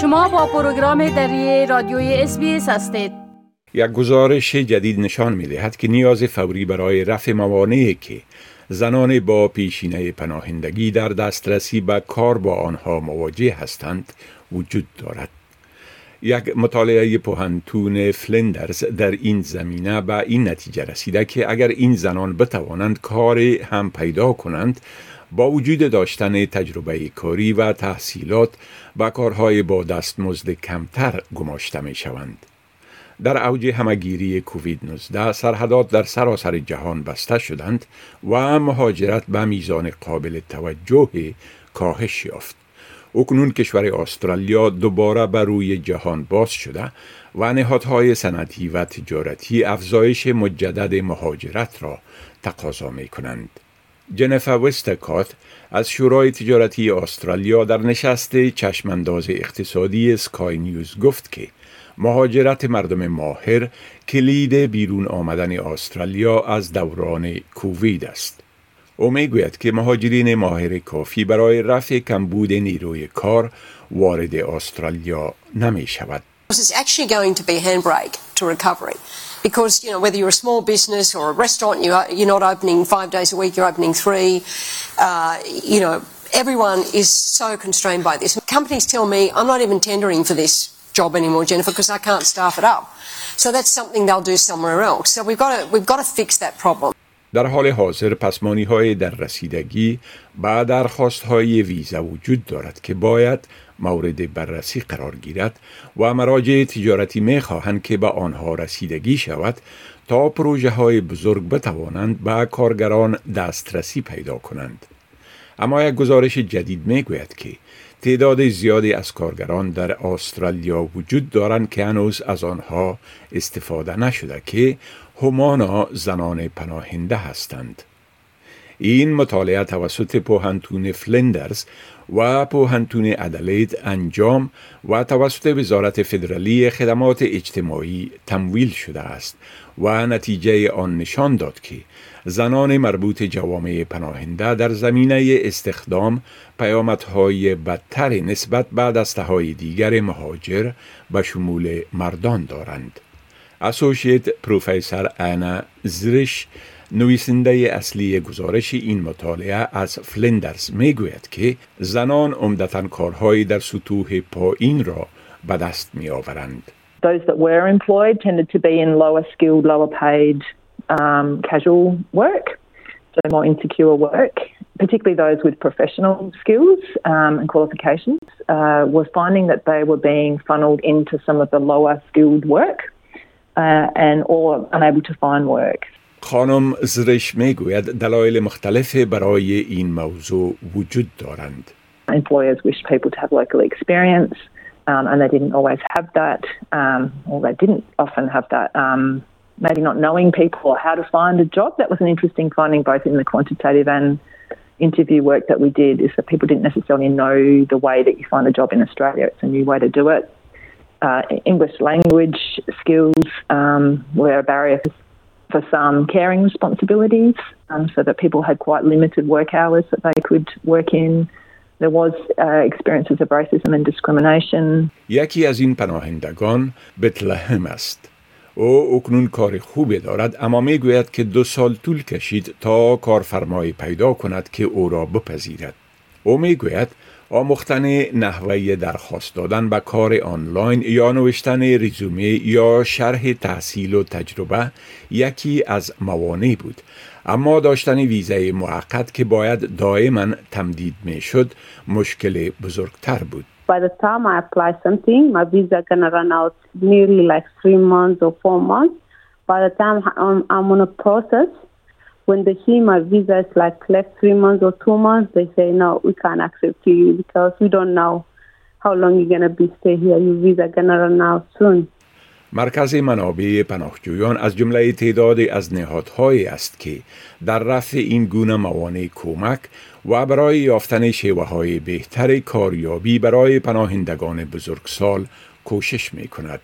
شما با پروگرام دری رادیوی اس‌بی‌اس هستید یک گزارش جدید نشان می دهد که نیاز فوری برای رفع موانعی که زنان با پیشینه پناهندگی در دسترسی به کار با آنها مواجه هستند وجود دارد. یک مطالعه پوهنتون فلندرز در این زمینه به این نتیجه رسیده که اگر این زنان بتوانند کار هم پیدا کنند با وجود داشتن تجربه کاری و تحصیلات به کارهای با دستمزد کمتر گماشته می شوند. در اوج همگیری کووید 19 سرحدات در سراسر جهان بسته شدند و مهاجرت به میزان قابل توجه کاهش یافت. اکنون کشور استرالیا دوباره بر روی جهان باز شده و نهادهای صنعتی و تجارتی افزایش مجدد مهاجرت را تقاضا می کنند. جنفا وستکات از شورای تجارتی استرالیا در نشست چشمانداز اقتصادی سکای نیوز گفت که مهاجرت مردم ماهر کلید بیرون آمدن استرالیا از دوران کووید است. او می‌گوید که مهاجرین ماهر کافی برای رفع کمبود نیروی کار وارد استرالیا نمی شود. It's actually going to be handbrake to recovery because you know whether you're a small business or a restaurant, you are, you're not opening five days a week, you're opening three. Uh, you know everyone is so constrained by this. Companies tell me I'm not even tendering for this job anymore, Jennifer, because I can't staff it up. So that's something they'll do somewhere else. So we've got to we've got to fix that problem. در حال حاضر پسمانی های در رسیدگی با درخواست های ویزا وجود دارد که باید مورد بررسی قرار گیرد و مراجع تجارتی می خواهند که به آنها رسیدگی شود تا پروژه های بزرگ بتوانند به کارگران دسترسی پیدا کنند. اما یک گزارش جدید می گوید که تعداد زیادی از کارگران در استرالیا وجود دارند که هنوز از آنها استفاده نشده که همانا زنان پناهنده هستند. این مطالعه توسط پوهنتون فلندرز و پوهنتون ادلید انجام و توسط وزارت فدرالی خدمات اجتماعی تمویل شده است و نتیجه آن نشان داد که زنان مربوط جوامع پناهنده در زمینه استخدام پیامدهای بدتر نسبت به دسته های دیگر مهاجر به شمول مردان دارند. اسوشیت پروفیسور انا زرش نویسنده اصلی گزارش این مطالعه از فلندرز میگوید که زنان عمدتا کارهایی در سطوح پایین را به دست می آورند. Those that were employed tended to be in lower skilled, lower paid um, casual work, so more insecure work, particularly those with professional skills um, and qualifications, uh, were finding that they were being funneled into some of the lower skilled work uh, and or unable to find work. خانم زرش میگوید دلایل مختلف برای این موضوع وجود دارند. Employers wished people to have local experience um, and they didn't always have that um, or they didn't often have that um, maybe not knowing people or how to find a job. That was an interesting finding both in the quantitative and interview work that we did is that people didn't necessarily know the way that you find a job in Australia. It's a new way to do it. Uh, English language skills um, were a barrier for for some caring responsibilities, um, so that people had quite limited work hours that they could work in. There was uh, experiences of racism and discrimination. یکی از این پناهندگان بتلهم است. او اکنون کار خوبی دارد اما می گوید که دو سال طول کشید تا کارفرمایی پیدا کند که او را بپذیرد. او می گوید آموختن نحوه درخواست دادن به کار آنلاین یا نوشتن ریزومه یا شرح تحصیل و تجربه یکی از موانع بود اما داشتن ویزای موقت که باید دائما تمدید می شد مشکل بزرگتر بود By the time I apply something, my visa gonna run out nearly like three months or four months. By the time I'm, I'm on a process, when they see my visa is like left three months or two months, they say, no, we can't accept you because we don't know how long you're going to be stay here. Your visa going to run out soon. مرکز منابع پناهجویان از جمله تعدادی از نهادهایی است که در رفع این گونه موانع کمک و برای یافتن شیوه های بهتر کاریابی برای پناهندگان بزرگسال کوشش می کند.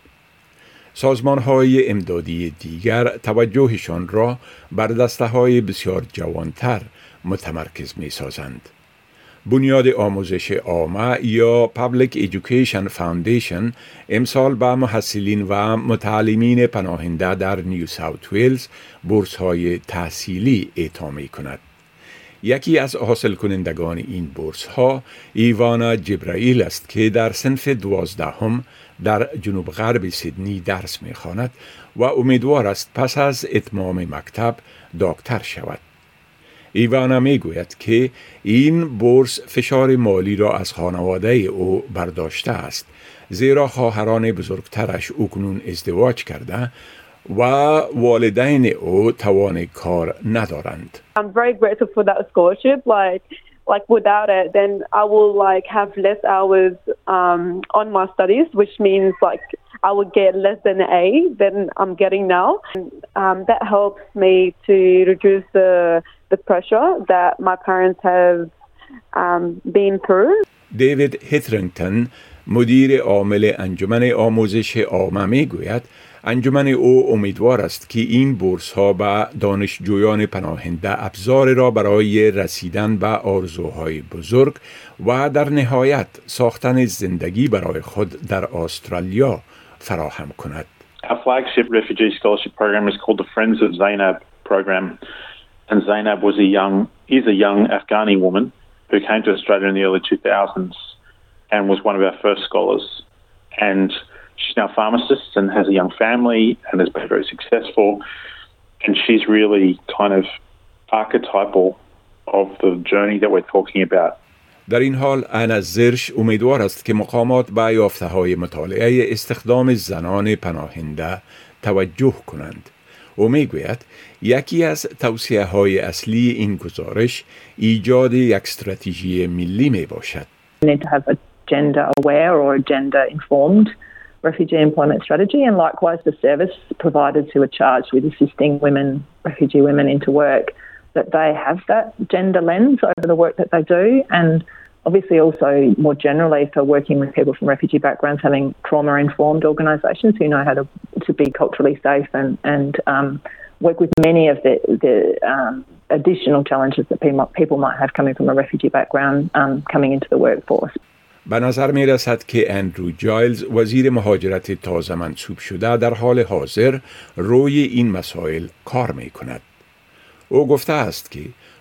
سازمان های امدادی دیگر توجهشان را بر دسته های بسیار جوانتر متمرکز می سازند. بنیاد آموزش عامه یا Public Education Foundation امسال به محصلین و متعلمین پناهنده در نیو ساوت ویلز بورس های تحصیلی اعطا می کند. یکی از حاصل کنندگان این بورس ها ایوانا جبرائیل است که در سنف دوازدهم در جنوب غرب سیدنی درس می خاند و امیدوار است پس از اتمام مکتب دکتر شود. ایوانا می گوید که این بورس فشار مالی را از خانواده او برداشته است زیرا خواهران بزرگترش اکنون ازدواج کرده و والدین او توان کار ندارند. I'm very grateful for that scholarship. Like, like without it, then I will like have less hours um, on my studies, which means like I would get less than an A than I'm getting now. And, um, that helps me to reduce the the pressure that my parents have um, been through. دیوید هیترینگتون مدیر عامل انجمن آموزش عامه می گوید انجمن او امیدوار است که این بورس ها به دانشجویان پناهنده ابزار را برای رسیدن به آرزوهای بزرگ و در نهایت ساختن زندگی برای خود در استرالیا فراهم کند. Our flagship refugee scholarship program is called the Friends of Zainab program. And Zainab was a young, is a young Afghani woman who came to Australia in the early 2000s and was one of our first scholars. And she's now a pharmacist and has a young family and has been very successful. And she's really kind of archetypal of the journey that we're talking about. در این حال انا زرش امیدوار است که مقامات به یافته های مطالعه استخدام زنان پناهنده توجه کنند. او می گوید یکی از توصیه های اصلی این گزارش ایجاد یک استراتژی ملی می باشد. Refugee employment strategy and likewise the service providers who are charged with assisting women, refugee women into work, that they have that gender lens over the work that they do and obviously also more generally for working with people from refugee backgrounds having trauma informed organisations who know how to, to be culturally safe and, and um, work with many of the, the um, additional challenges that people might have coming from a refugee background um, coming into the workforce. به نظر می رسد که اندرو جایلز وزیر مهاجرت تازه منصوب شده در حال حاضر روی این مسائل کار می کند. او گفته است که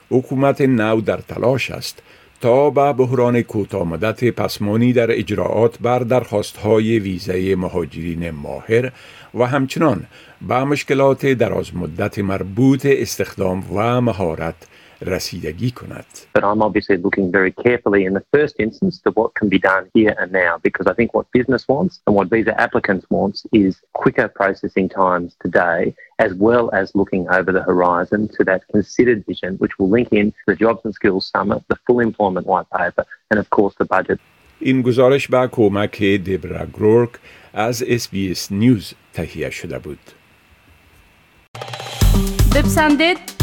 حکومت نو در تلاش است تا به بحران کوتاه مدت پسمانی در اجراعات بر درخواستهای ویزه مهاجرین ماهر و همچنان به مشکلات دراز مدت مربوط استخدام و مهارت رسیدگی کند. But I'm obviously looking very carefully in the first instance to what can be done here and now because I think what business wants and what visa applicants wants is quicker processing times today as well as looking over the horizon to that considered vision which will link in the Jobs and Skills Summit, the full employment white paper and of course the budget. این گزارش به کمک دبرا گرورک از SBS نیوز تهیه شده بود. بپسندید،